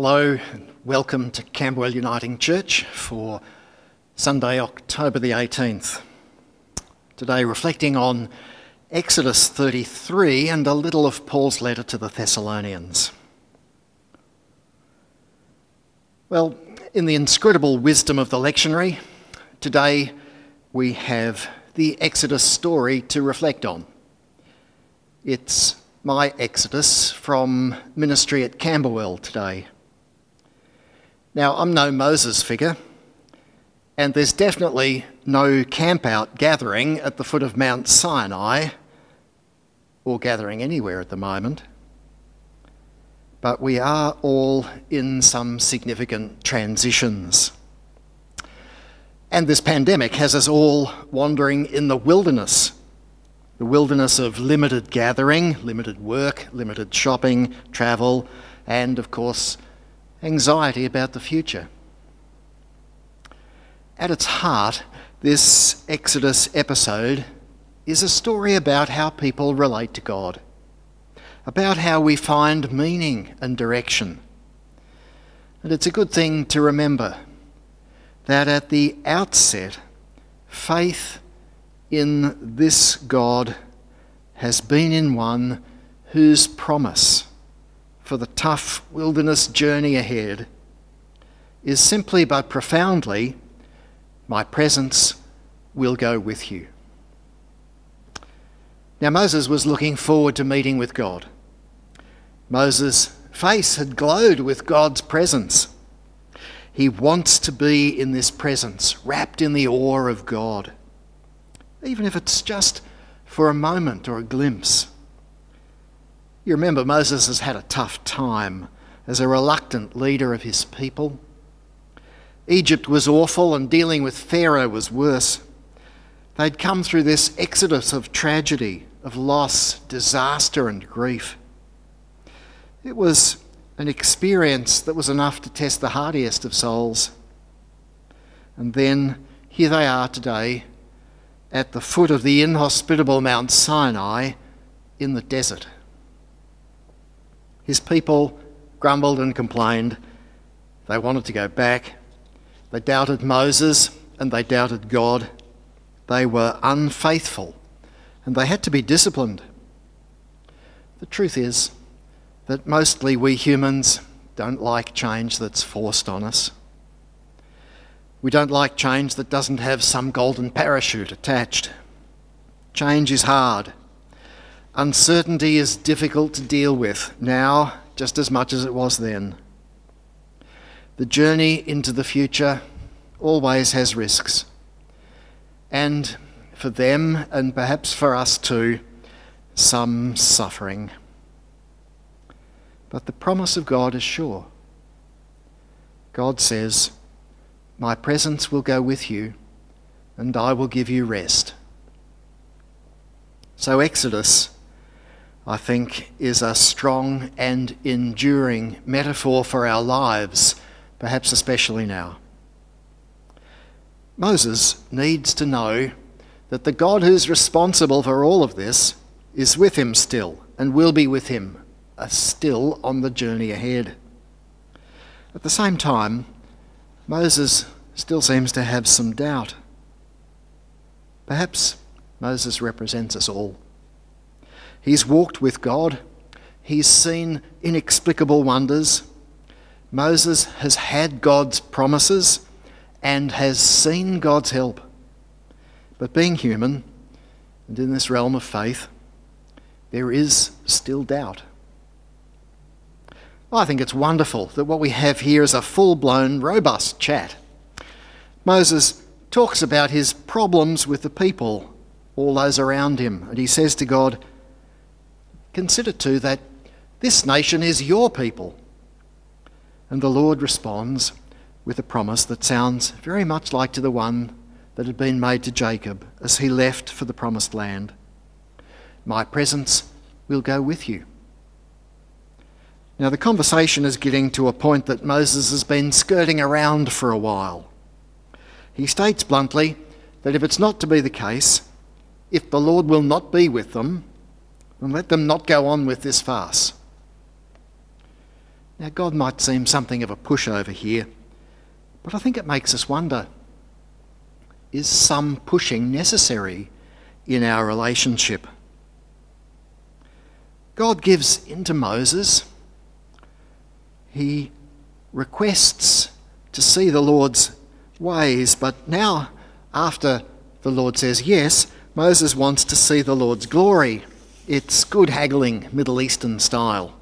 Hello, and welcome to Camberwell Uniting Church for Sunday, October the 18th. Today, reflecting on Exodus 33 and a little of Paul's letter to the Thessalonians. Well, in the inscrutable wisdom of the lectionary, today we have the Exodus story to reflect on. It's my Exodus from ministry at Camberwell today. Now, I'm no Moses figure, and there's definitely no campout gathering at the foot of Mount Sinai, or gathering anywhere at the moment. But we are all in some significant transitions. And this pandemic has us all wandering in the wilderness the wilderness of limited gathering, limited work, limited shopping, travel, and of course, anxiety about the future. At its heart, this Exodus episode is a story about how people relate to God, about how we find meaning and direction. And it's a good thing to remember that at the outset, faith in this God has been in one whose promise for the tough wilderness journey ahead is simply but profoundly, My presence will go with you. Now, Moses was looking forward to meeting with God. Moses' face had glowed with God's presence. He wants to be in this presence, wrapped in the awe of God, even if it's just for a moment or a glimpse. You remember, Moses has had a tough time as a reluctant leader of his people. Egypt was awful, and dealing with Pharaoh was worse. They'd come through this exodus of tragedy, of loss, disaster, and grief. It was an experience that was enough to test the hardiest of souls. And then here they are today at the foot of the inhospitable Mount Sinai in the desert. His people grumbled and complained. They wanted to go back. They doubted Moses and they doubted God. They were unfaithful and they had to be disciplined. The truth is that mostly we humans don't like change that's forced on us. We don't like change that doesn't have some golden parachute attached. Change is hard. Uncertainty is difficult to deal with now just as much as it was then. The journey into the future always has risks. And for them, and perhaps for us too, some suffering. But the promise of God is sure. God says, My presence will go with you, and I will give you rest. So, Exodus I think, is a strong and enduring metaphor for our lives, perhaps especially now. Moses needs to know that the God who's responsible for all of this is with him still and will be with him uh, still on the journey ahead. At the same time, Moses still seems to have some doubt. Perhaps Moses represents us all. He's walked with God, he's seen inexplicable wonders. Moses has had God's promises and has seen God's help. But being human, and in this realm of faith, there is still doubt. I think it's wonderful that what we have here is a full blown, robust chat. Moses talks about his problems with the people, all those around him, and he says to God, Consider too that this nation is your people. And the Lord responds with a promise that sounds very much like to the one that had been made to Jacob as he left for the promised land. My presence will go with you. Now, the conversation is getting to a point that Moses has been skirting around for a while. He states bluntly that if it's not to be the case, if the Lord will not be with them, and let them not go on with this farce. Now, God might seem something of a pushover here, but I think it makes us wonder is some pushing necessary in our relationship? God gives into Moses, he requests to see the Lord's ways, but now, after the Lord says yes, Moses wants to see the Lord's glory. It's good haggling, Middle Eastern style.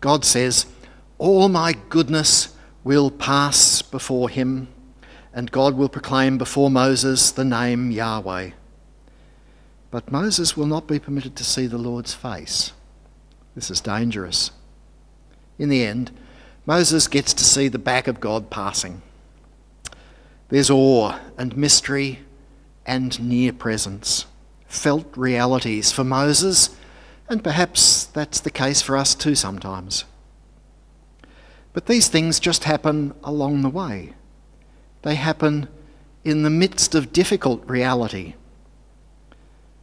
God says, All my goodness will pass before him, and God will proclaim before Moses the name Yahweh. But Moses will not be permitted to see the Lord's face. This is dangerous. In the end, Moses gets to see the back of God passing. There's awe and mystery and near presence, felt realities for Moses, and perhaps that's the case for us too sometimes. But these things just happen along the way. They happen in the midst of difficult reality,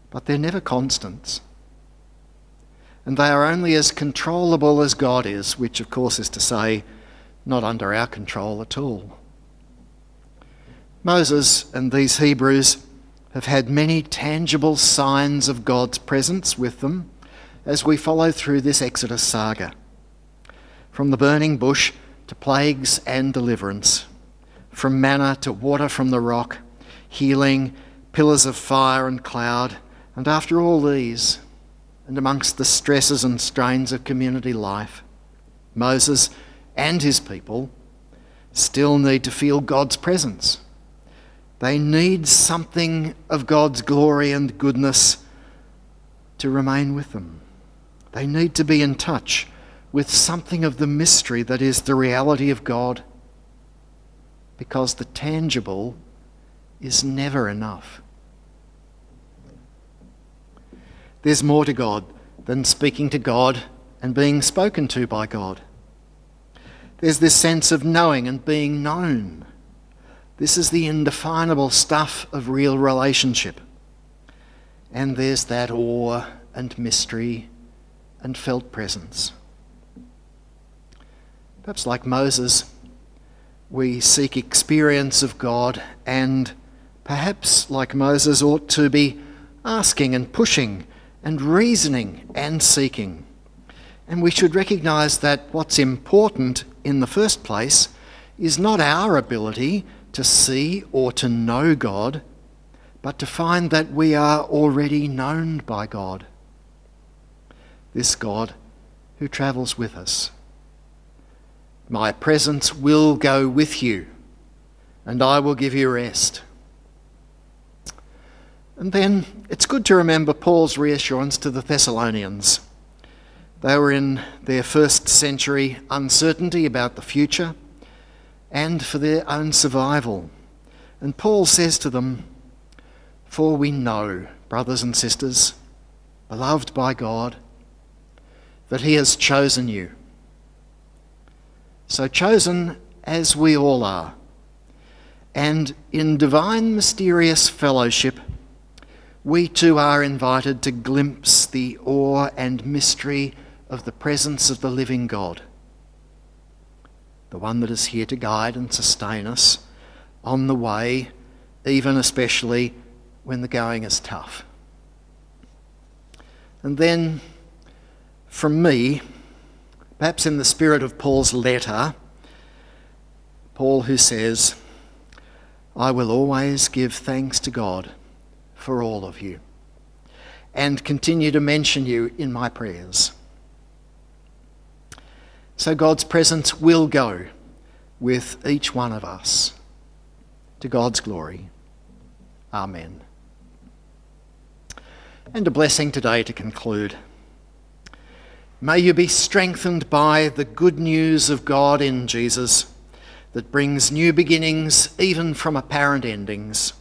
but they're never constants. And they are only as controllable as God is, which, of course, is to say, not under our control at all. Moses and these Hebrews have had many tangible signs of God's presence with them as we follow through this Exodus saga. From the burning bush to plagues and deliverance, from manna to water from the rock, healing, pillars of fire and cloud, and after all these, and amongst the stresses and strains of community life, Moses and his people still need to feel God's presence they need something of God's glory and goodness to remain with them. They need to be in touch with something of the mystery that is the reality of God because the tangible is never enough. There's more to God than speaking to God and being spoken to by God. There's this sense of knowing and being known. This is the indefinable stuff of real relationship. And there's that awe and mystery and felt presence. Perhaps like Moses, we seek experience of God, and perhaps like Moses, ought to be asking and pushing and reasoning and seeking. And we should recognize that what's important in the first place is not our ability to see or to know God, but to find that we are already known by God. This God who travels with us. My presence will go with you, and I will give you rest. And then it's good to remember Paul's reassurance to the Thessalonians. They were in their first century uncertainty about the future and for their own survival. And Paul says to them, For we know, brothers and sisters, beloved by God, that He has chosen you. So, chosen as we all are, and in divine mysterious fellowship, we too are invited to glimpse the awe and mystery of the presence of the living God the one that is here to guide and sustain us on the way, even especially when the going is tough. And then, from me, perhaps in the spirit of Paul's letter, Paul who says, I will always give thanks to God for all of you and continue to mention you in my prayers so God's presence will go with each one of us to God's glory. Amen. And a blessing today to conclude. May you be strengthened by the good news of God in Jesus that brings new beginnings even from apparent endings.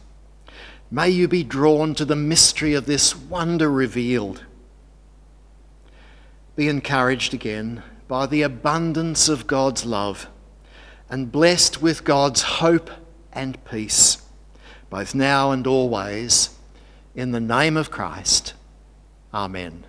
May you be drawn to the mystery of this wonder revealed. Be encouraged again by the abundance of God's love and blessed with God's hope and peace, both now and always, in the name of Christ. Amen.